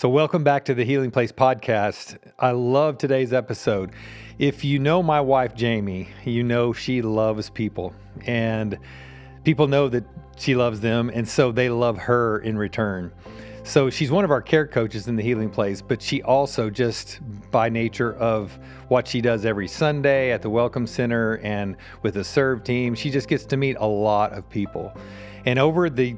So, welcome back to the Healing Place podcast. I love today's episode. If you know my wife, Jamie, you know she loves people, and people know that she loves them, and so they love her in return. So, she's one of our care coaches in the Healing Place, but she also, just by nature of what she does every Sunday at the Welcome Center and with the Serve team, she just gets to meet a lot of people. And over the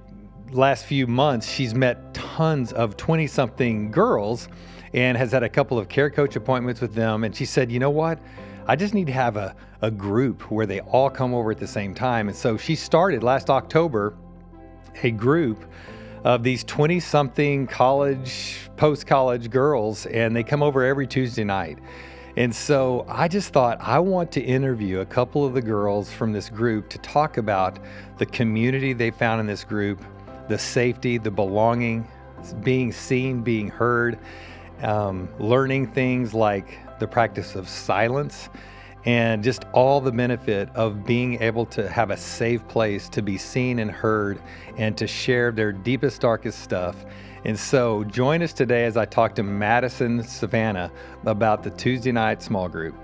last few months, she's met tons of 20 something girls and has had a couple of care coach appointments with them. And she said, you know what? I just need to have a, a group where they all come over at the same time. And so she started last October a group of these 20 something college, post college girls, and they come over every Tuesday night. And so I just thought I want to interview a couple of the girls from this group to talk about the community they found in this group, the safety, the belonging, being seen, being heard, um, learning things like the practice of silence, and just all the benefit of being able to have a safe place to be seen and heard and to share their deepest, darkest stuff. And so join us today as I talk to Madison Savannah about the Tuesday night small group.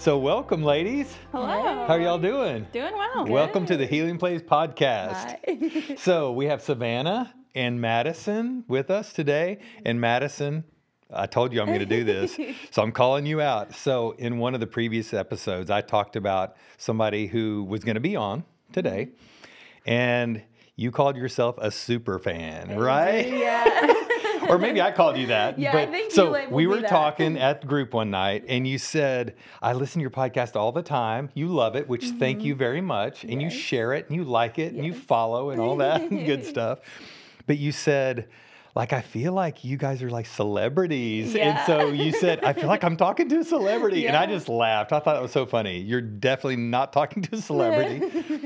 So, welcome, ladies. Hello. How are y'all doing? Doing well. Welcome to the Healing Place podcast. Hi. So, we have Savannah and Madison with us today. And Madison, I told you I'm going to do this. so, I'm calling you out. So, in one of the previous episodes, I talked about somebody who was going to be on today. Mm-hmm. And you called yourself a super fan, right? yeah. or maybe I called you that. Yeah, but I think so we were that. talking at group one night, and you said, "I listen to your podcast all the time. You love it, which thank you very much, and you Mm-hmm. Share it, and you like it, and you follow, and all that good stuff." But you said. Like I feel like you guys are like celebrities, and so you said I feel like I'm talking to a celebrity, and I just laughed. I thought it was so funny. You're definitely not talking to a celebrity,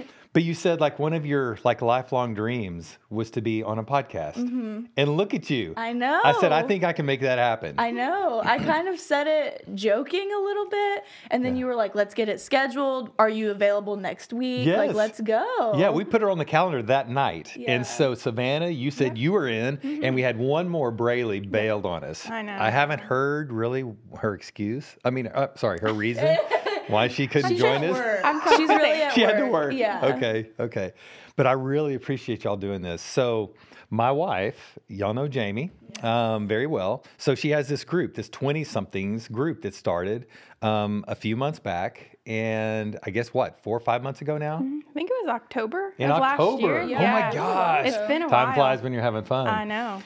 but you said like one of your like lifelong dreams was to be on a podcast, and look at you. Mm-hmm. I know. I said, I think I can make that happen. I know. I kind of said it joking a little bit, and then Yeah. you were like, "Let's get it scheduled. Are you available next week? Yes. Like, let's go." yeah, we put her on the calendar that night. Yeah. And so, Savannah, you said you were in, and we had one more Braley bailed on us. I know. I haven't heard really her excuse. I mean, uh, sorry, her reason why she couldn't She's join us. I'm She's really at she work. had to work. Yeah. Okay. Okay. But I really appreciate y'all doing this. So my wife, y'all know Jamie um, very well. So she has this group, this 20 somethings group that started um, a few months back. And I guess what, four or five months ago now? I think it was October In of October. last year. Oh my gosh. It's been a Time while. flies when you're having fun. I know.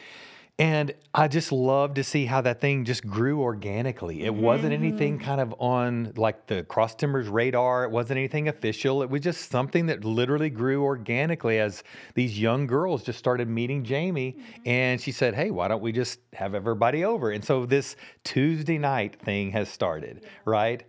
And I just love to see how that thing just grew organically. It wasn't anything mm. kind of on like the Cross Timbers radar. It wasn't anything official. It was just something that literally grew organically as these young girls just started meeting Jamie. Mm-hmm. And she said, Hey, why don't we just have everybody over? And so this Tuesday night thing has started, right?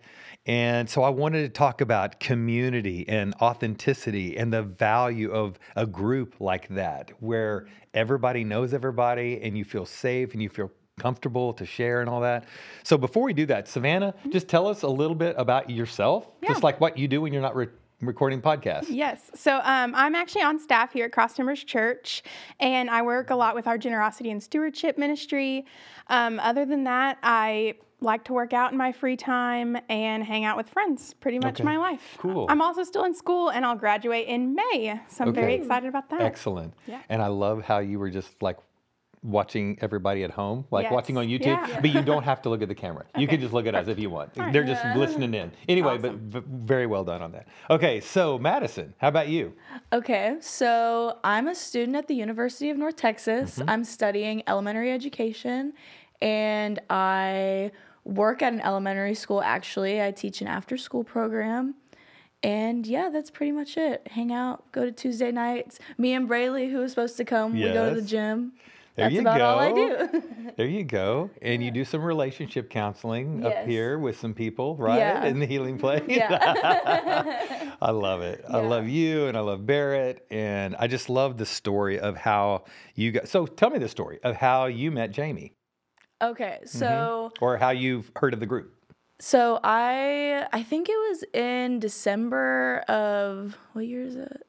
And so I wanted to talk about community and authenticity and the value of a group like that, where everybody knows everybody and you feel safe and you feel comfortable to share and all that. So before we do that, Savannah, just tell us a little bit about yourself, just like what you do when you're not re- recording podcasts. Yes. So um, I'm actually on staff here at Cross Timbers Church, and I work a lot with our generosity and stewardship ministry. Um, other than that, I like to work out in my free time and hang out with friends pretty much Okay. my life. Cool. I'm also still in school, and I'll graduate in May, so I'm very excited about that. Excellent. Yeah. And I love how you were just like watching everybody at home, like Yes. watching on YouTube, Yeah. but you don't have to look at the camera. You can just look at us if you want. right. They're just listening in. Anyway, but v- very well done on that. Okay, so Madison, how about you? Okay, so I'm a student at the University of North Texas. Mm-hmm. I'm studying elementary education and I work at an elementary school actually. I teach an after school program. And yeah, that's pretty much it. Hang out, go to Tuesday nights. Me and Braylee, who was supposed to come, we go to the gym. There that's you about go. all I do. There you go. And you do some relationship counseling up here with some people, right? Yeah. In the healing place. yeah. I love it. I love you and I love Barrett. And I just love the story of how you got. So tell me the story of how you met Jamie okay, so or how you've heard of the group. So I I think it was in December of what year is it?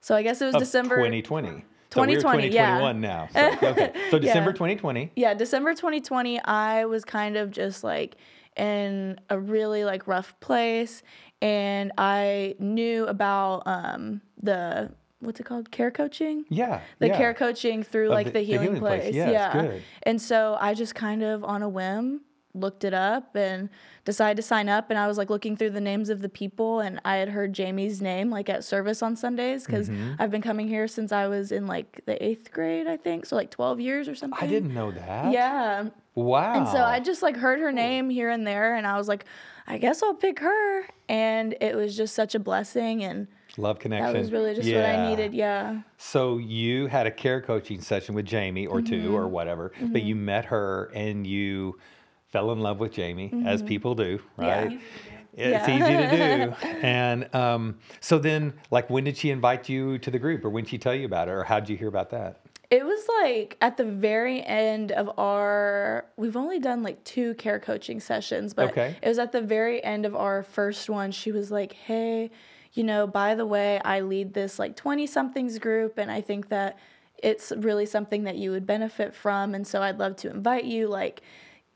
So I guess it was Of December 2020. So we're 2020, yeah. 2021 now. So, okay. So December Yeah. 2020. Yeah, December 2020, I was kind of just like in a really like rough place and I knew about um the what's it called? Care coaching? Yeah. The yeah. care coaching through Of like the- the, the healing, healing place. place. Yeah, Yeah. And so I just kind of on a whim looked it up and decided to sign up and I was like looking through the names of the people and I had heard Jamie's name like at service on Sundays because Mm-hmm. I've been coming here since I was in like the eighth grade, I think. So like 12 years or something. I didn't know that. Yeah. Wow. And so I just like heard her name here and there, and I was like, I guess I'll pick her. And it was just such a blessing, and love connection. that was really just what I needed. Yeah. So you had a care coaching session with Jamie or two Mm-hmm. or whatever, but you met her and you fell in love with Jamie, as people do, Mm-hmm. Yeah. right? It's Yeah. easy to do. And um, so then, like, when did she invite you to the group, or when did she tell you about it, or how did you hear about that? It was like at the very end of our, we've only done like two care coaching sessions, but Okay. it was at the very end of our first one. She was like, hey, you know, by the way, I lead this like 20 somethings group, and I think that it's really something that you would benefit from. And so I'd love to invite you. Like,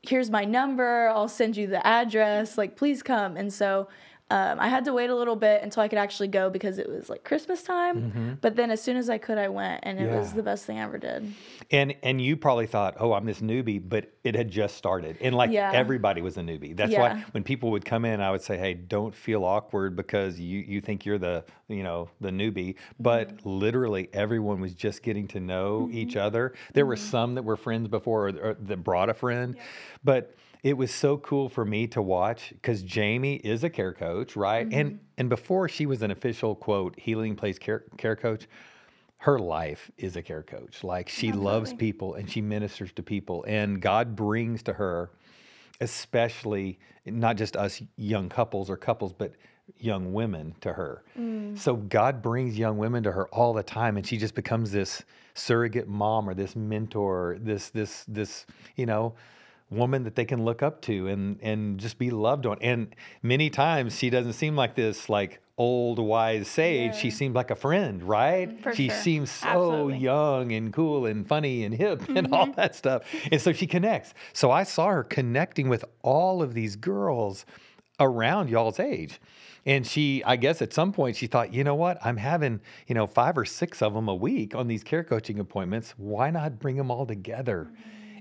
here's my number, I'll send you the address, like, please come. And so, um, I had to wait a little bit until I could actually go because it was like Christmas time. But then as soon as I could, I went, and it was the best thing I ever did. And and you probably thought, oh, I'm this newbie, but it had just started, and like Yeah. everybody was a newbie. That's why when people would come in, I would say, hey, don't feel awkward because you you think you're the you know the newbie, but Mm-hmm. literally everyone was just getting to know each other. There were Mm-hmm. some that were friends before, or, or that brought a friend, but it was so cool for me to watch because Jamie is a care coach, right? Mm-hmm. And and before she was an official quote healing place care care coach, her life is a care coach. Like she loves people and she ministers to people, and God brings to her, especially not just us young couples or couples, but young women to her. So God brings young women to her all the time, and she just becomes this surrogate mom or this mentor, this this this you know woman that they can look up to and and just be loved on. And many times she doesn't seem like this like old wise sage. She seems like a friend, right? For she sure. seems so Absolutely. young and cool and funny and hip and all Mm-hmm. that stuff. And so she connects. So I saw her connecting with all of these girls around y'all's age. And she, I guess at some point she thought, you know what? I'm having, you know, five or six of them a week on these care coaching appointments. Why not bring them all together?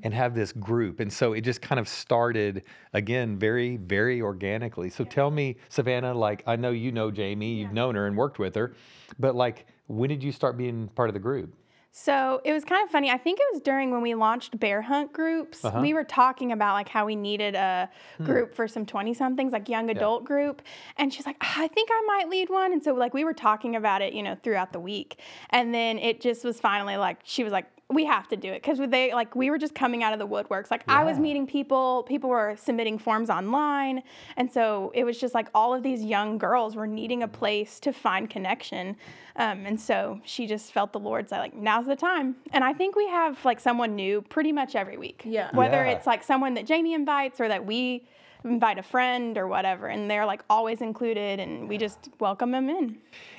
And have this group. And so it just kind of started again very, very organically. So tell me, Savannah, like I know you know Jamie, you've known her and worked with her, but like when did you start being part of the group? So it was kind of funny. I think it was during when we launched bear hunt groups. Uh-huh. We were talking about like how we needed a group for some 20 somethings, like young adult group. And she's like, "Ah, I think I might lead one. And so like we were talking about it, you know, throughout the week. And then it just was finally like, she was like, we have to do it because they like we were just coming out of the woodworks. Like I was meeting people, people were submitting forms online, and so it was just like all of these young girls were needing a place to find connection. Um, and so she just felt the Lord say like now's the time. And I think we have like someone new pretty much every week. Yeah. Whether Yeah. it's like someone that Jamie invites or that we invite a friend or whatever, and they're like always included, and we just welcome them in.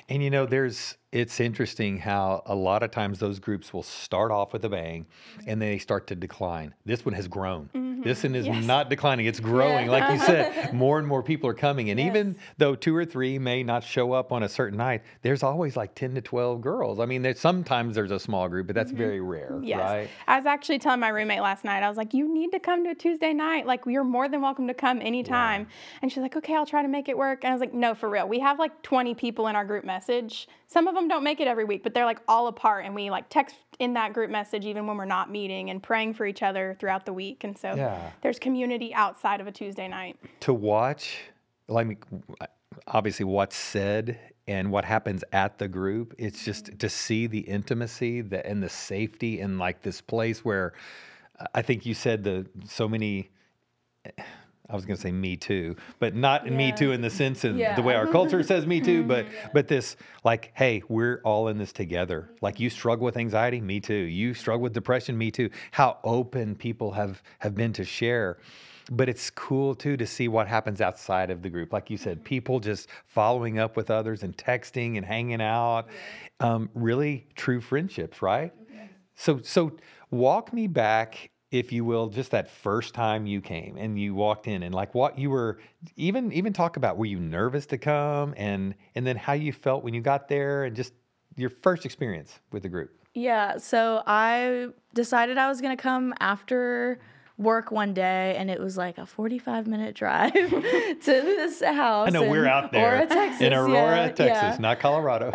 And you know, there's it's interesting how a lot of times those groups will start off with a bang and then they start to decline. This one has grown. This one mm-hmm. is Yes. not declining, it's growing. Like you said, more and more people are coming. And even though two or three may not show up on a certain night, there's always like 10 to 12 girls. I mean, there's sometimes there's a small group, but that's mm-hmm. very rare, Yes. right? I was actually telling my roommate last night, I was like, you need to come to a Tuesday night. Like, you're more than welcome to come anytime. And she's like, okay, I'll try to make it work. And I was like, no, for real. We have like 20 people in our group message. Some of them don't make it every week, but they're like all apart. And we like text in that group message even when we're not meeting and praying for each other throughout the week. And so Yeah. there's community outside of a Tuesday night. to watch like obviously what's said and what happens at the group it's just mm-hmm. to see the intimacy the, and the safety in like this place where i think you said the so many I was going to say me too, but not me too in the sense of the way our culture says me too, but but this like, hey, we're all in this together. Like you struggle with anxiety, me too. You struggle with depression, me too. How open people have have been to share. but it's cool too to see what happens outside of the group. Like you said, people just following up with others and texting and hanging out. Um, really true friendships, right? So, so walk me back, if you will, just that first time you came and you walked in, and like what you were, even even talk about were you nervous to come, and and then how you felt when you got there, and just your first experience with the group. Yeah, so I decided I was going to come after work one day and it was like a 45 minute drive to this house. I know we're out there Aurora, Texas. in Aurora, yeah, Texas, yeah. Uh, not Colorado.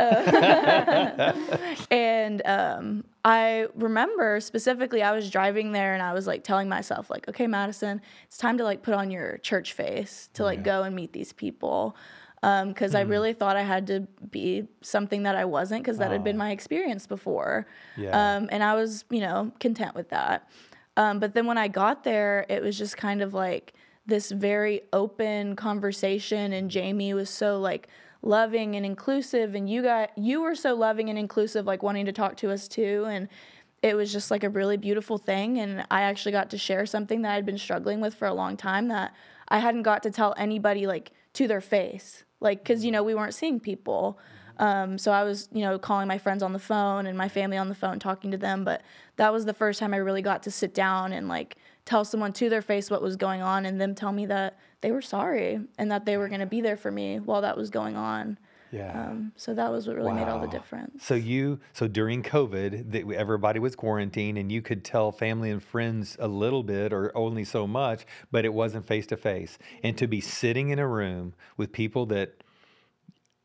And um, I remember specifically, I was driving there and I was like telling myself, like, okay, Madison, it's time to like put on your church face to like go and meet these people. Because I really thought I had to be something that I wasn't, because that had been my experience before. Yeah. Um, and I was, you know, content with that. Um, but then when I got there, it was just kind of like this very open conversation, and Jamie was so like loving and inclusive, and you got you were so loving and inclusive, like wanting to talk to us too, and it was just like a really beautiful thing. And I actually got to share something that I'd been struggling with for a long time that I hadn't got to tell anybody like to their face, like because you know we weren't seeing people. Um, so I was, you know, calling my friends on the phone and my family on the phone, talking to them. But that was the first time I really got to sit down and like tell someone to their face what was going on, and them tell me that they were sorry and that they were going to be there for me while that was going on. yeah. Um, so that was what really made all the difference. So you, so during COVID, that everybody was quarantined, and you could tell family and friends a little bit or only so much, but it wasn't face to face. And to be sitting in a room with people that,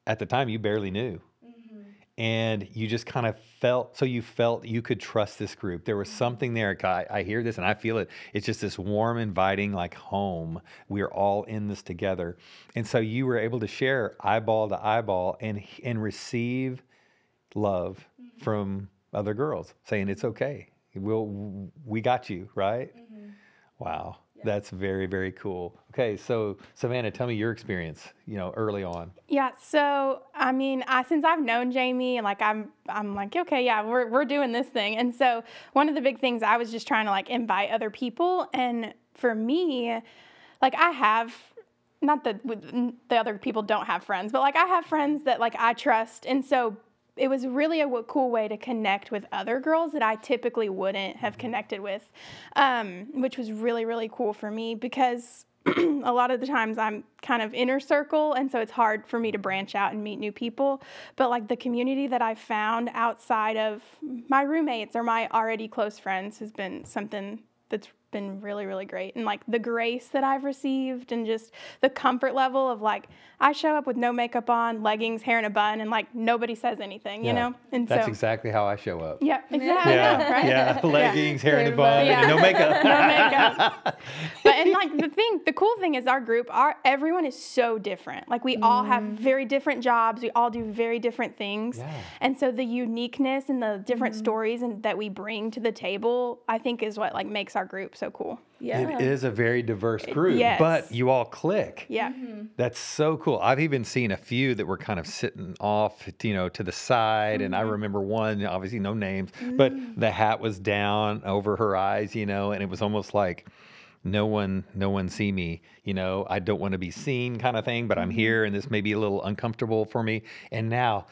at the time, you barely knew, mm-hmm. and you just kind of felt. So you felt you could trust this group. There was mm-hmm. something there. I, I hear this and I feel it. It's just this warm, inviting, like home. We're all in this together, and so you were able to share eyeball to eyeball and and receive love mm-hmm. from other girls saying it's okay we'll we got you right wow that's very very cool okay so savannah tell me your experience you know early on Yeah, so I mean, I since I've known Jamie and like I'm I'm like, okay, yeah, we're we're doing this thing. And so one of the big things I was just trying to like invite other people and for me, like I have not that with- the other people don't have friends, but like I have friends that like I trust. And so it was really a w- cool way to connect with other girls that I typically wouldn't have connected with, um, which was really, really cool for me because a lot of the times I'm kind of inner circle, and so it's hard for me to branch out and meet new people. But like the community that I've found outside of my roommates or my already close friends has been something that's been really, really great. And like the grace that I've received, and just the comfort level of like, I show up with no makeup on, leggings, hair in a bun, and like nobody says anything, you Yeah. know? And that's so, exactly how i show up yeah, exactly. I know, right? yeah leggings hair in a Everybody- bun and no makeup no makeup. But and like the thing, the cool thing is our group, our everyone is so different. Like we all have very different jobs. We all do very different things. Yeah. And so the uniqueness and the different stories and that we bring to the table, I think is what like makes our group so cool. Yeah. it is a very diverse group yes. but you all click Yeah. Mm-hmm. That's so cool. I've even seen a few that were kind of sitting off, you know, to the side. And I mm-hmm. remember one, obviously no names, mm. but the hat was down over her eyes, you know, and it was almost like no one, no one see me, you know, I don't want to be seen kind of thing, but I'm mm-hmm. here and this may be a little uncomfortable for me. And now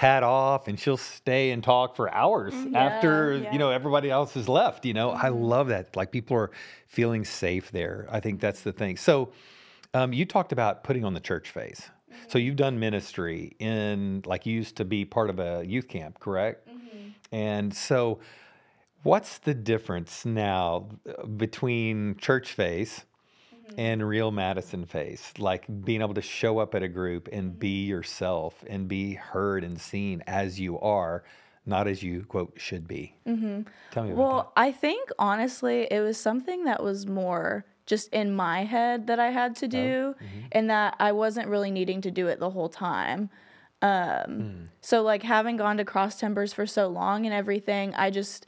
hat off and she'll stay and talk for hours after, Yeah. you know, everybody else has left, you know. I love that. Like people are feeling safe there. I think that's the thing. So, um, you talked about putting on the church face. So you've done ministry in, like, you used to be part of a youth camp, correct? And so, what's the difference now uh, between church face and real Madison face? Like being able to show up at a group and be yourself and be heard and seen as you are, not as you quote should be. Mm-hmm. Tell me about Well, I think honestly, it was something that was more just in my head that I had to do, and that I wasn't really needing to do it the whole time. Um, So, like, having gone to Cross Timbers for so long and everything, I just,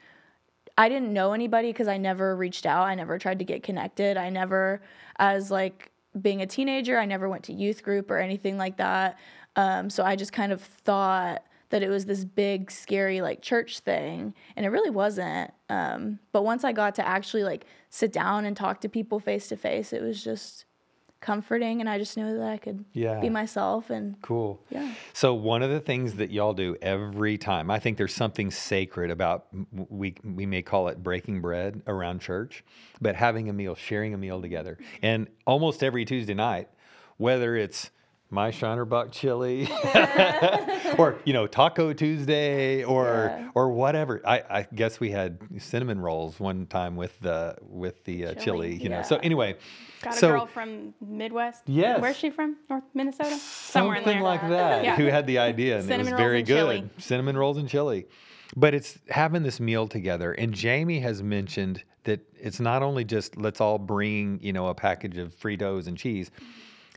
I didn't know anybody because I never reached out. I never tried to get connected. I never, as like being a teenager, I never went to youth group or anything like that. Um, so I just kind of thought that it was this big, scary like church thing, and it really wasn't. Um, but once I got to actually like sit down and talk to people face to face, it was just comforting, and I just knew that I could Yeah. be myself and Cool. Yeah. So one of the things that y'all do every time, I think there's something sacred about we we may call it breaking bread around church, but having a meal, sharing a meal together, and almost every Tuesday night, whether it's my Shiner Bock chili, or you know Taco Tuesday, or Yeah. or whatever. I, I guess we had cinnamon rolls one time with the with the uh, chili. Chili, You know. So anyway, Got a so girl from Midwest. Yes. Where's she from? North Minnesota? Somewhere in something there. like that. Yeah. Who had the idea? And Cinnamon it was very good. chili. Cinnamon rolls and chili. But it's having this meal together. And Jamie has mentioned that it's not only just let's all bring, you know, a package of Fritos and cheese.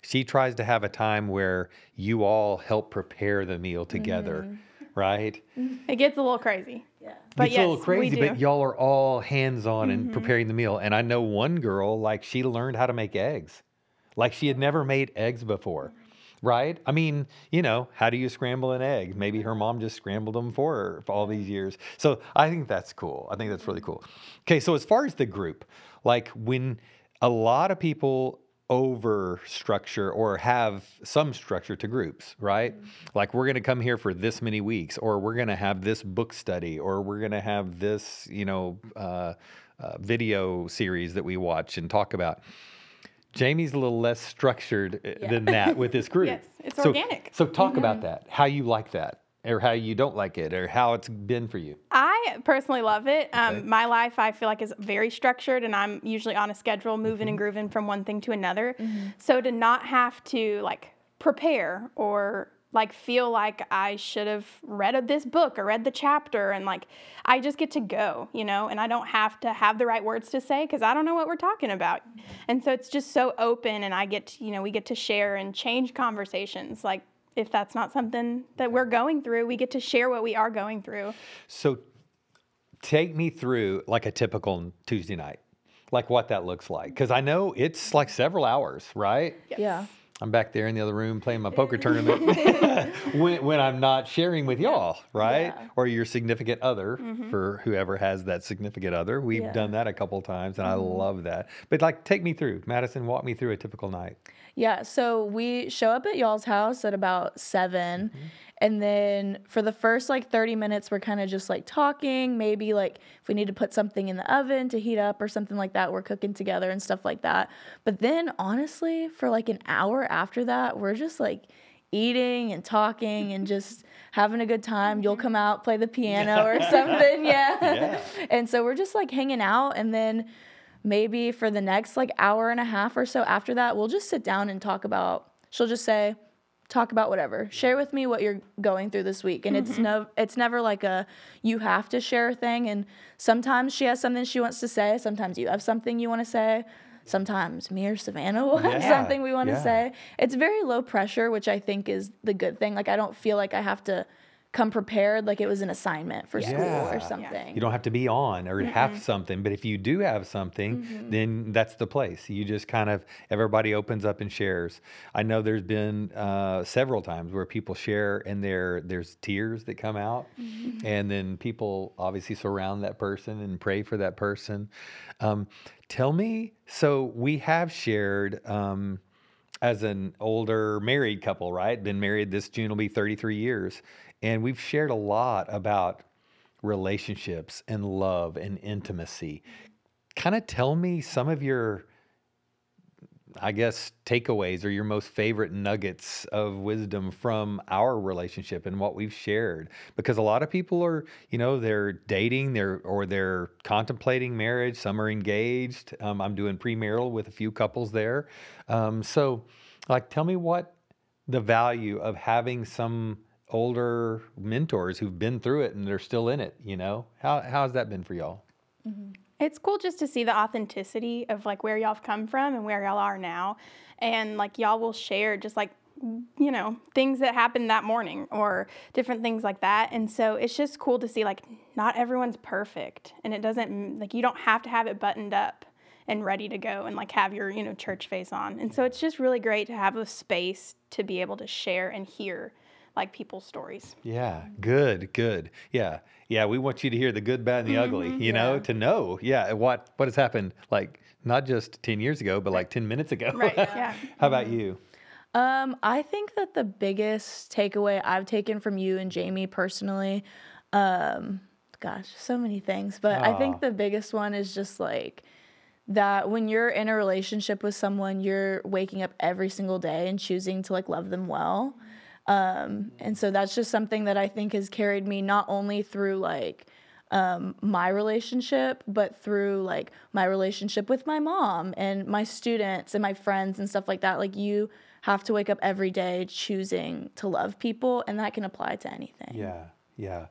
She tries to have a time where you all help prepare the meal together, Mm-hmm. right? It gets a little crazy. yeah. But it's a little crazy, but y'all are all hands on Mm-hmm. in preparing the meal. And I know one girl, like, she learned how to make eggs. Like, she had never made eggs before, right? I mean, you know, how do you scramble an egg? Maybe her mom just scrambled them for her for all these years. So I think that's cool. I think that's really cool. Okay, so as far as the group, like, when a lot of people over structure or have some structure to groups, right? Like we're going to come here for this many weeks, or we're going to have this book study, or we're going to have this, you know, uh, uh, video series that we watch and talk about. Jamie's a little less structured uh, than that with this group. Yes, it's So- organic. So talk about that. How you like that, or how you don't like it, or how it's been for you. I personally love it. Um, Okay. My life, I feel like, is very structured, and I'm usually on a schedule, moving Mm-hmm. and grooving from one thing to another. So to not have to like prepare or like feel like I should have read this book or read the chapter, and like I just get to go, you know, and I don't have to have the right words to say because I don't know what we're talking about. And so it's just so open, and I get, to, you know, we get to share and change conversations, like. If that's not something that we're going through, we get to share what we are going through. So take me through like a typical Tuesday night, like what that looks like. Because I know it's like several hours, right? Yeah. I'm back there in the other room playing my poker tournament when, when I'm not sharing with y'all, right? Yeah. Or your significant other mm-hmm. for whoever has that significant other. We've Yeah. done that a couple times and I mm-hmm. love that. But like, take me through, Madison, walk me through a typical night. Yeah, so we show up at y'all's house at about 7 mm-hmm. And then for the first like 30 minutes, we're kind of just like talking. Maybe like if we need to put something in the oven to heat up or something like that, we're cooking together and stuff like that. But then honestly, for like an hour after that, we're just like eating and talking and just having a good time. You'll come out, play the piano or something. Yeah. Yeah. and so we're just like hanging out. And then maybe for the next like hour and a half or so after that, we'll just sit down and talk about, she'll just say, talk about whatever. Share with me what you're going through this week. And it's mm-hmm. no it's never like a you have to share a thing and sometimes she has something she wants to say, sometimes you have something you want to say. Sometimes me or Savannah will have Yeah, something we want to yeah. say. It's very low pressure, which I think is the good thing. Like I don't feel like I have to come prepared like it was an assignment for school Yeah. or Yeah. something. You don't have to be on or have something, but if you do have something, then that's the place. You just kind of everybody opens up and shares. I know there's been uh, several times where people share and there there's tears that come out, and then people obviously surround that person and pray for that person. Um, tell me, so we have shared. Um, as an older married couple, right? Been married this June will be 33 years. And we've shared a lot about relationships and love and intimacy. Kind of tell me some of your, I guess, takeaways or your most favorite nuggets of wisdom from our relationship and what we've shared. Because a lot of people are, you know, they're dating, they're or they're contemplating marriage. Some are engaged. Um, I'm doing premarital with a few couples there. Um, so, like, tell me what the value of having some older mentors who've been through it and they're still in it. You know, how how has that been for y'all? Mm-hmm. It's cool just to see the authenticity of like where y'all have come from and where y'all are now. And like y'all will share just like, you know, things that happened that morning or different things like that. And so it's just cool to see like not everyone's perfect and it doesn't like you don't have to have it buttoned up and ready to go and like have your, you know, church face on. And so it's just really great to have a space to be able to share and hear like people's stories. Yeah, good, good. Yeah, yeah. We want you to hear the good, bad, and the ugly. You know, to know, yeah, what what has happened, like not just ten years ago, but like ten minutes ago. Right. Yeah. How about you? Um, I think that the biggest takeaway I've taken from you and Jamie personally, um, gosh, so many things, but I think the biggest one is just like that when you're in a relationship with someone, you're waking up every single day and choosing to like love them well. Um, and so that's just something that I think has carried me not only through like um, my relationship, but through like my relationship with my mom and my students and my friends and stuff like that. Like you have to wake up every day choosing to love people, and that can apply to anything. Yeah, yeah.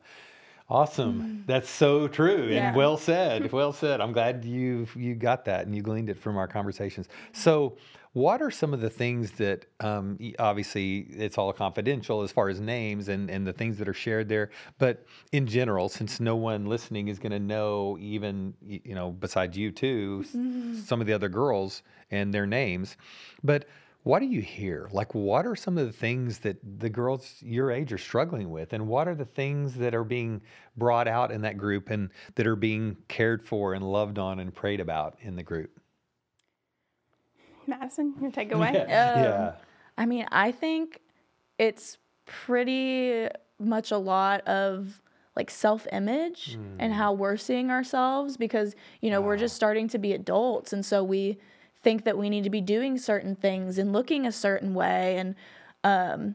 Awesome. Mm. That's so true and well said. Well said. I'm glad you you got that and you gleaned it from our conversations. Mm-hmm. So, what are some of the things that um, obviously it's all confidential as far as names and, and the things that are shared there, but in general, since no one listening is going to know even you know besides you too, s- mm-hmm. some of the other girls and their names, but what do you hear? Like, what are some of the things that the girls your age are struggling with? And what are the things that are being brought out in that group and that are being cared for and loved on and prayed about in the group? Madison, your takeaway. Yeah. yeah. Um, I mean, I think it's pretty much a lot of like self image and hmm. how we're seeing ourselves because, you know, we're just starting to be adults. And so we think that we need to be doing certain things and looking a certain way and um,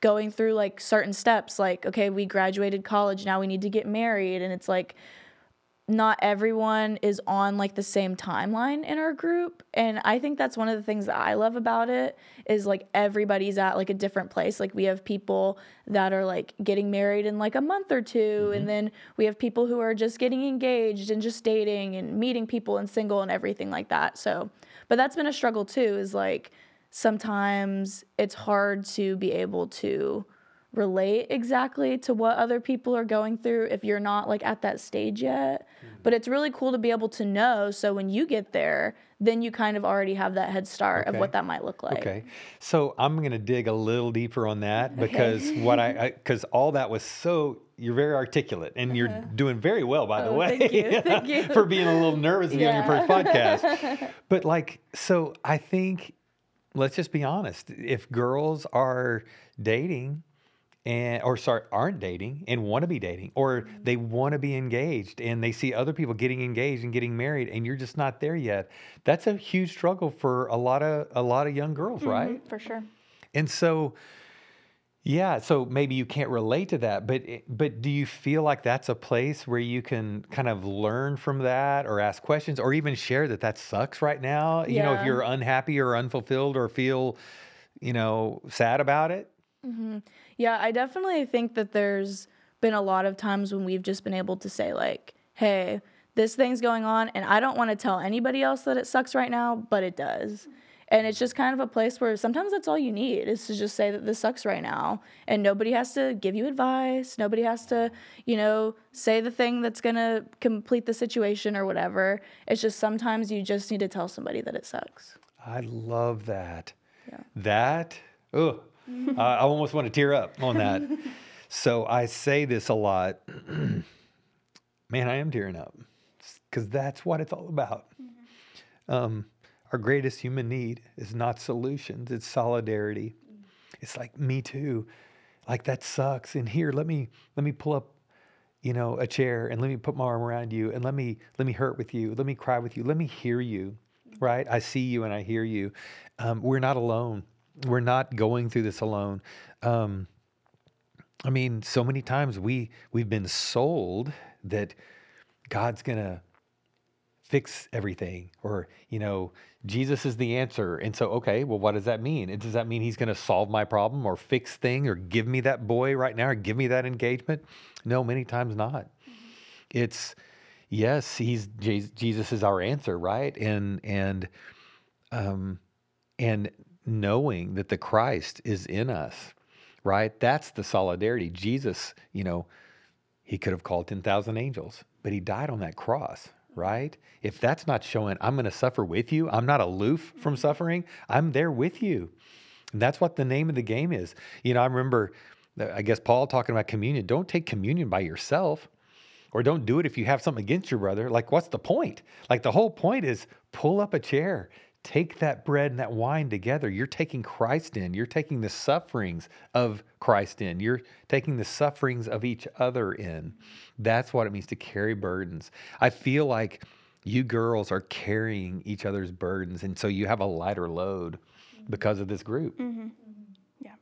going through like certain steps. Like, okay, we graduated college, now we need to get married. And it's like, not everyone is on like the same timeline in our group and i think that's one of the things that i love about it is like everybody's at like a different place like we have people that are like getting married in like a month or 2 and then we have people who are just getting engaged and just dating and meeting people and single and everything like that so but that's been a struggle too is like sometimes it's hard to be able to relate exactly to what other people are going through if you're not like at that stage yet. Mm-hmm. But it's really cool to be able to know so when you get there, then you kind of already have that head start of what that might look like. Okay. So I'm going to dig a little deeper on that because what I, because all that was so, you're very articulate and you're uh-huh. doing very well, by the Oh, way. thank you, thank you. For being a little nervous be on your first podcast. But like, so I think, let's just be honest. If girls are dating, and or sorry aren't dating and want to be dating or they want to be engaged and they see other people getting engaged and getting married and you're just not there yet. That's a huge struggle for a lot of a lot of young girls mm-hmm. right? For sure. and so yeah so maybe you can't relate to that but eh, but do you feel like that's a place where you can kind of learn from that or ask questions or even share that that sucks right now? You know if you're unhappy or unfulfilled or feel you know sad about it Mm-hmm. Yeah, I definitely think that there's been a lot of times when we've just been able to say, like, hey, this thing's going on, and I don't want to tell anybody else that it sucks right now, but it does. And it's just kind of a place where sometimes that's all you need is to just say that this sucks right now. And nobody has to give you advice. Nobody has to, you know, say the thing that's going to complete the situation or whatever. It's just sometimes you just need to tell somebody that it sucks. I love that. Yeah. That, oh, I I almost want to tear up on that. so I say this a lot. Man, I am tearing up because that's what it's all about. Um, our greatest human need is not solutions, it's solidarity. It's like me too. Like that sucks. And here, let me let me pull up you know a chair and let me put my arm around you and let me let me hurt with you let me cry with you let me hear you right i see you and i hear you um, we're not alone we're not going through this alone. Um, i mean so many times we we've been sold that god's gonna fix everything or you know jesus is the answer. And so okay well what does that mean? And does that mean he's going to solve my problem or fix thing or give me that boy right now or give me that engagement? No many times not. It's yes he's jesus is our answer right? And and um and knowing that the christ is in us right that's the solidarity jesus you know he could have called 10,000 angels, but he died on that cross, right? If that's not showing I'm going to suffer with you, I'm not aloof from suffering, I'm there with you. And that's what the name of the game is. You know, I remember I guess Paul talking about communion. Don't take communion by yourself, or don't do it if you have something against your brother. Like, what's the point? Like, the whole point is pull up a chair, take that bread and that wine together. You're taking Christ in. You're taking the sufferings of Christ in. You're taking the sufferings of each other in. That's what it means to carry burdens. I feel like you girls are carrying each other's burdens, and so you have a lighter load because of this group. Mm-hmm.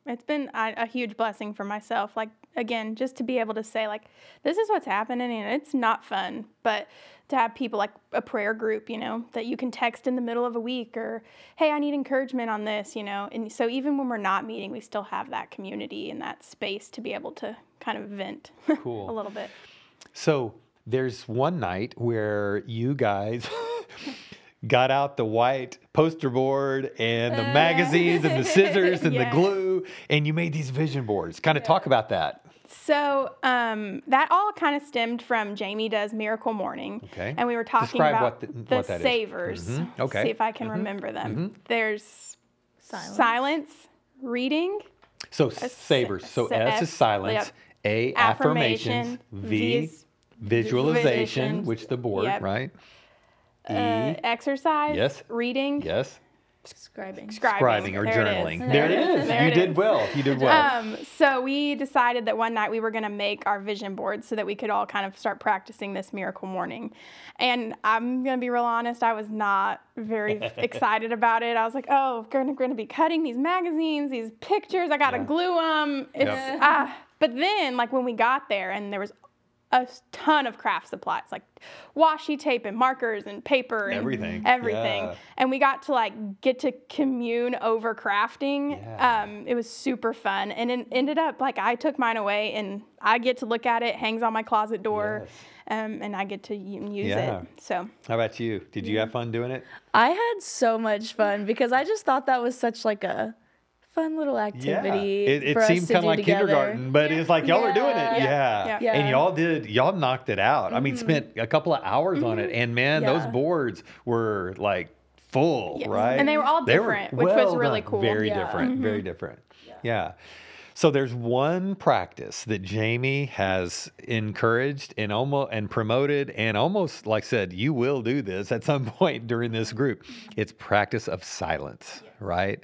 It's been a, a, huge blessing for myself. Like again, just to be able to say like, this is what's happening, and it's not fun, but to have people like a prayer group, you know, that you can text in the middle of a week or, hey, I need encouragement on this, you know. And so even when we're not meeting, we still have that community and that space to be able to kind of vent cool. a little bit. So there's one night where you guys got out the white poster board and the magazines and the scissors and yeah. the glue and you made these vision boards. Kind of yeah. talk about that. So um, that all kind of stemmed from Jamie does Miracle Morning. Okay. And we were talking Describe about the, the savers. Mm-hmm. Okay. See if I can mm-hmm. remember them. Mm-hmm. There's silence. silence, reading. So savers. So S, S is silence. Yep. A affirmation. V, v visualization, visualization, which the board, yep. right? Uh, exercise. Yes. Reading. Yes. Scribing. Scribing. Scribing or there journaling. It there, it is. There you it did is. well. You did well. Um, so we decided that one night we were going to make our vision board so that we could all kind of start practicing this miracle morning. And I'm going to be real honest, I was not very excited about it. I was like, oh, we're going to be cutting these magazines, these pictures. I got to yeah. glue them. It's, yep. ah. But then, like when we got there and there was a ton of craft supplies like washi tape and markers and paper and everything. everything. Yeah. and we got to like get to commune over crafting. Yeah. um, it was super fun. And it ended up like i took mine away and i get to look at it hangs on my closet door yes. um, and i get to use yeah. it so. How about you? Did you have fun doing it? I had so much fun because i just thought that was such like a fun little activity. Yeah. It, it seemed kind of like together. kindergarten, but yeah. it's like y'all yeah. are doing it. Yeah. yeah. And y'all did, y'all knocked it out. Mm-hmm. I mean, mm-hmm. spent a couple of hours mm-hmm. on it. Mm-hmm. And man, those boards were like full, yes. right? And they were all different, were which well was really cool. Very different. Mm-hmm. Very different. Yeah. So there's one practice that Jamie has encouraged and almost and promoted and almost like said you will do this at some point during this group. It's practice of silence, right?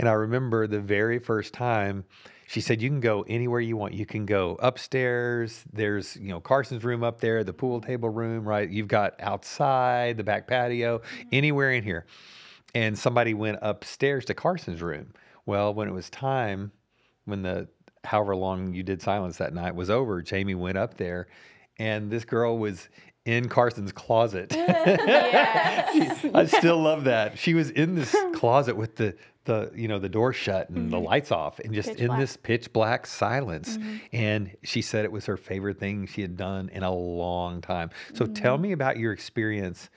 And I remember the very first time she said, You can go anywhere you want. You can go upstairs. There's, you know, Carson's room up there, the pool table room, right? You've got outside, the back patio, mm-hmm. anywhere in here. And somebody went upstairs to Carson's room. Well, when it was time, when the however long you did silence that night was over, Jamie went up there and this girl was in Carson's closet. I still love that. She was in this closet with the the you know the door shut and mm-hmm. the lights off and just pitch in black. this pitch black silence mm-hmm. and she said it was her favorite thing she had done in a long time so mm-hmm. tell me about your experience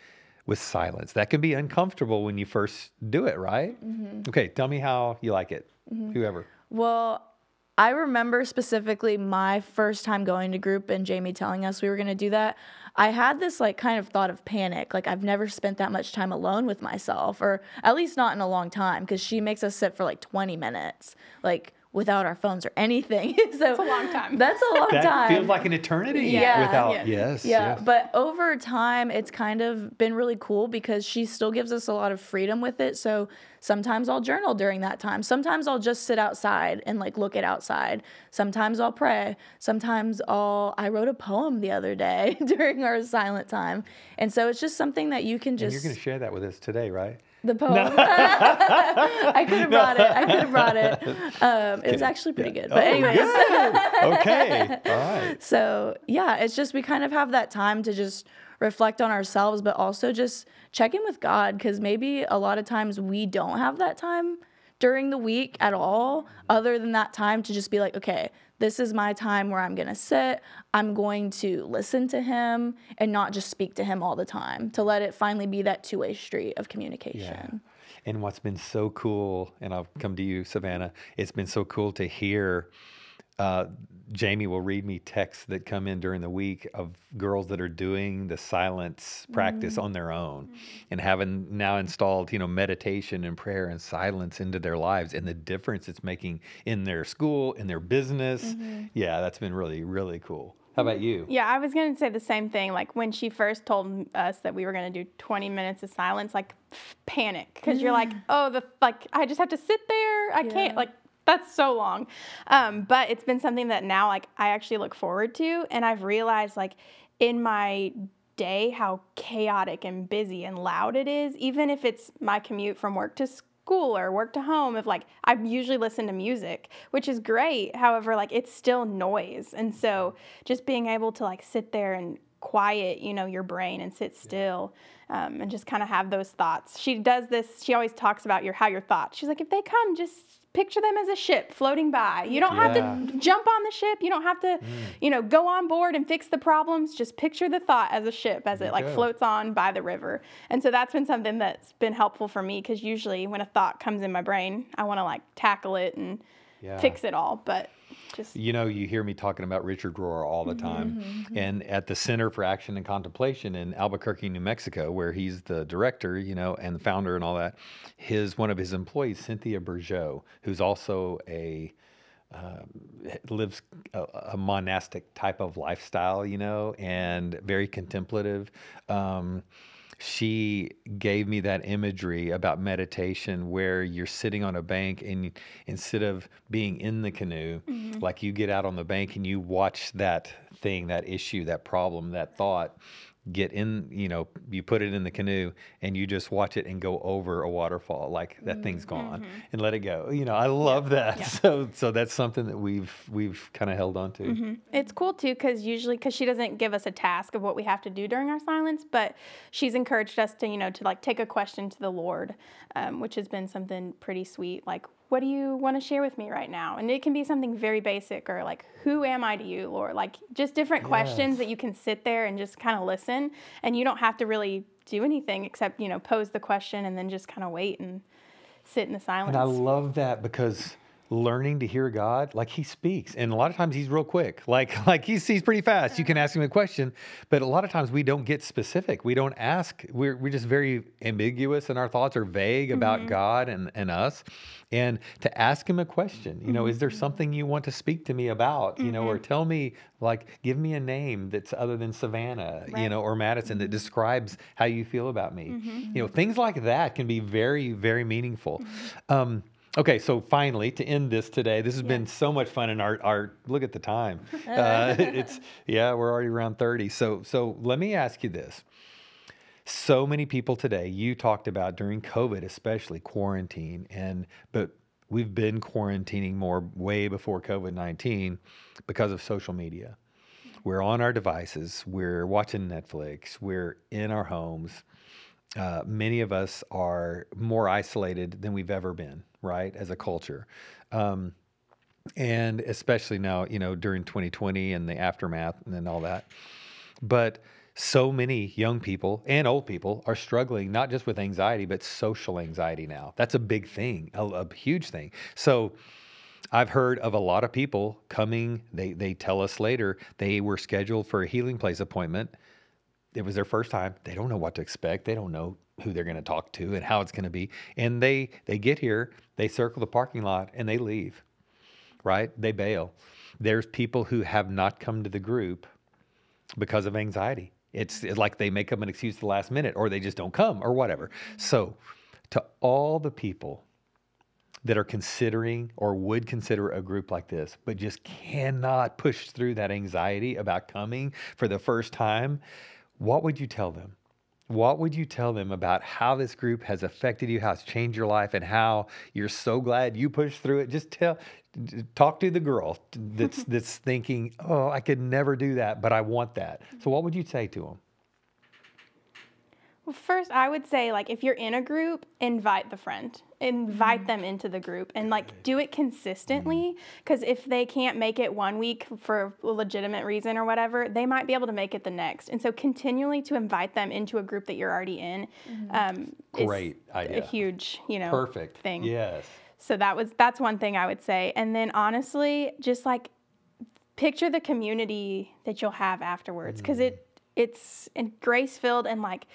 with silence that can be uncomfortable when you first do it right mm-hmm. okay tell me how you like it mm-hmm. whoever well I remember specifically my first time going to group and Jamie telling us we were going to do that. I had this like kind of thought of panic. Like I've never spent that much time alone with myself, or at least not in a long time, because she makes us sit for like 20 minutes. Like without our phones or anything. so that's a long time. That's a long that time. Feels like an eternity. Yeah. Without yes. yes yeah. Yes. But over time it's kind of been really cool because she still gives us a lot of freedom with it. So sometimes I'll journal during that time. Sometimes I'll just sit outside and like look at outside. Sometimes I'll pray. Sometimes I'll I wrote a poem the other day during our silent time. And so it's just something that you can just and You're going to share that with us today, right? The poem. No. I could have brought it. I could have brought it. Um, it was actually pretty good. But oh, anyways. Good. Okay. All right. So yeah, it's just we kind of have that time to just reflect on ourselves, but also just check in with God because maybe a lot of times we don't have that time during the week at all, other than that time to just be like, okay, this is my time where I'm going to sit. I'm going to listen to him and not just speak to him all the time, to let it finally be that two way street of communication. Yeah. And what's been so cool, and I'll come to you, Savannah, it's been so cool to hear uh, Jamie will read me texts that come in during the week of girls that are doing the silence practice mm. on their own and having now installed, you know, meditation and prayer and silence into their lives and the difference it's making in their school, in their business. Mm-hmm. Yeah, that's been really, really cool. How about you? Yeah, I was going to say the same thing. Like when she first told us that we were going to do 20 minutes of silence, like panic because you're like, mm. oh, the like I just have to sit there. I Yeah. can't like that's so long. Um, but it's been something that now like I actually look forward to, and I've realized like in my day how chaotic and busy and loud it is, even if it's my commute from work to school or work to home if like I usually listen to music, which is great. However, like it's still noise. And so just being able to like sit there and quiet, you know, your brain and sit still um, and just kind of have those thoughts. She does this, she always talks about your how your thoughts. She's like, if they come, just picture them as a ship floating by. You don't have Yeah. Mm. to jump on the ship. You don't have to, you know, go on board and fix the problems. Just picture the thought as a ship as it like go. floats on by the river. And so that's been something that's been helpful for me because usually when a thought comes in my brain, I want to like tackle it and Yeah. fix it all. But just You know, you hear me talking about Richard Rohr all the time. And at the Center for Action and Contemplation in Albuquerque, New Mexico, where he's the director, you know, and the founder and all that, his one of his employees, Cynthia Bourgeault, who's also a um, lives a, a monastic type of lifestyle, you know, and very contemplative. Um, she gave me that imagery about meditation where you're sitting on a bank and instead of being in the canoe, mm-hmm. like you get out on the bank and you watch that thing, that issue, that problem, that thought get in, you know, you put it in the canoe and you just watch it and go over a waterfall like that mm-hmm. thing's gone mm-hmm. and let it go. You know, I love that. So so that's something that we've we've kind of held on to. Mm-hmm. It's cool too because usually because she doesn't give us a task of what we have to do during our silence, but she's encouraged us to you know to like take a question to the Lord, um, which has been something pretty sweet. Like, what do you want to share with me right now? And it can be something very basic or like, who am I to you, Lord? Like just different questions that you can sit there and just kind of listen, and you don't have to really do anything except you know pose the question and then just kind of wait and sit in the silence. And I love that because learning to hear God, like he speaks, and a lot of times he's real quick. Like like he sees pretty fast. You can ask him a question, but a lot of times we don't get specific. We don't ask. We're we're just very ambiguous, and our thoughts are vague about mm-hmm. God and and us. And to ask him a question, you know, is there mm-hmm. something you want to speak to me about? You know, or mm-hmm. tell me like give me a name that's other than Savannah, you know, or Madison that describes how you feel about me. You know, things like that can be very very meaningful. Um, Okay, so finally, to end this today, this has been so much fun, and our, our look at the time. Uh, it's yeah, we're already around thirty. So so let me ask you this: so many people today, you talked about during COVID, especially quarantine, and but we've been quarantining more way before COVID nineteen because of social media. We're on our devices, we're watching Netflix, we're in our homes uh, many of us are more isolated than we've ever been, right, as a culture. Um, and especially now, you know, during 2020 and the aftermath and then all that. But so many young people and old people are struggling not just with anxiety, but social anxiety now. That's a big thing, a, a huge thing. So, I've heard of a lot of people coming, they, they tell us later they were scheduled for a healing place appointment it was their first time. They don't know what to expect. They don't know who they're going to talk to and how it's going to be. And they they get here, they circle the parking lot and they leave. Right? They bail. There's people who have not come to the group because of anxiety. It's, it's like they make up an excuse at the last minute or they just don't come or whatever. So, to all the people that are considering or would consider a group like this, but just cannot push through that anxiety about coming for the first time, what would you tell them? What would you tell them about how this group has affected you, how it's changed your life, and how you're so glad you pushed through it? Just tell, talk to the girl that's that's thinking, "Oh, I could never do that, but I want that." So, what would you say to them? Well, first, I would say like if you're in a group, invite the friend, invite them into the group, and like do it consistently. Because if they can't make it one week for a legitimate reason or whatever, they might be able to make it the next. And so, continually to invite them into a group that you're already in, um, is Great a huge, you know, Perfect thing. Yes. So that was that's one thing I would say. And then honestly, just like picture the community that you'll have afterwards because Mm. it it's and grace filled and like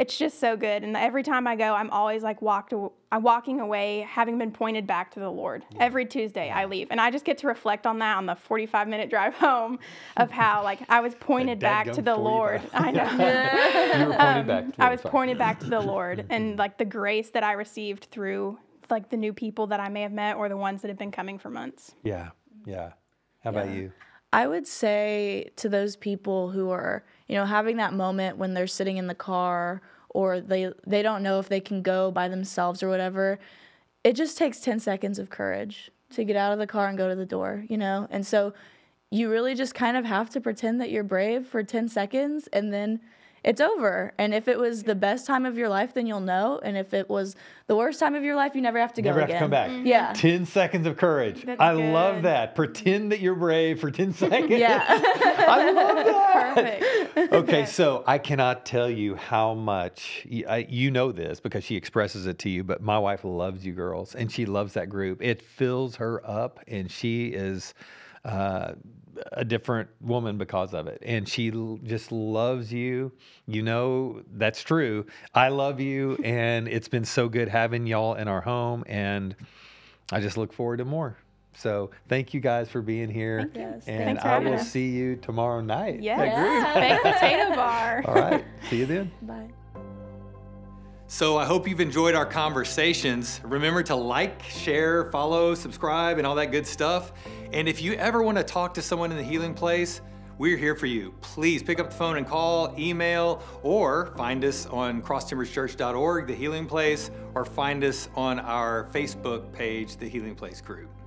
it's just so good and every time i go i'm always like walked i'm walking away having been pointed back to the lord every tuesday i leave and i just get to reflect on that on the 45 minute drive home of how like i was pointed back to the 45. lord i know pointed. Um, I was pointed back to the Lord and like the grace that I received through like the new people that I may have met or the ones that have been coming for months. Yeah, yeah. How about you? I would say to those people who are, you know, having that moment when they're sitting in the car or they they don't know if they can go by themselves or whatever, it just takes 10 seconds of courage to get out of the car and go to the door, you know? And so you really just kind of have to pretend that you're brave for 10 seconds and then it's over. And if it was the best time of your life, then you'll know. And if it was the worst time of your life, you never have to Never go Never have again. to come back. Yeah. 10 seconds of courage. That's I love that. Pretend that you're brave for 10 seconds. Yeah. I love that. Perfect. Okay, so I cannot tell you how much y- I- you know this because she expresses it to you, but my wife loves you girls and she loves that group. It fills her up and she is uh, a different woman because of it. And she l- just loves you. You know, that's true. I love you and it's been so good having y'all in our home and I just look forward to more. So thank you guys for being here. Yes, and Thanks I will us. see you tomorrow night. at Yes. group. Baked potato bar. All right. See you then. Bye. So I hope you've enjoyed our conversations. Remember to like, share, follow, subscribe, and all that good stuff. And if you ever want to talk to someone in the healing place, we're here for you. Please pick up the phone and call, email, or find us on crosstimberschurch.org, The Healing Place, or find us on our Facebook page, The Healing Place Group.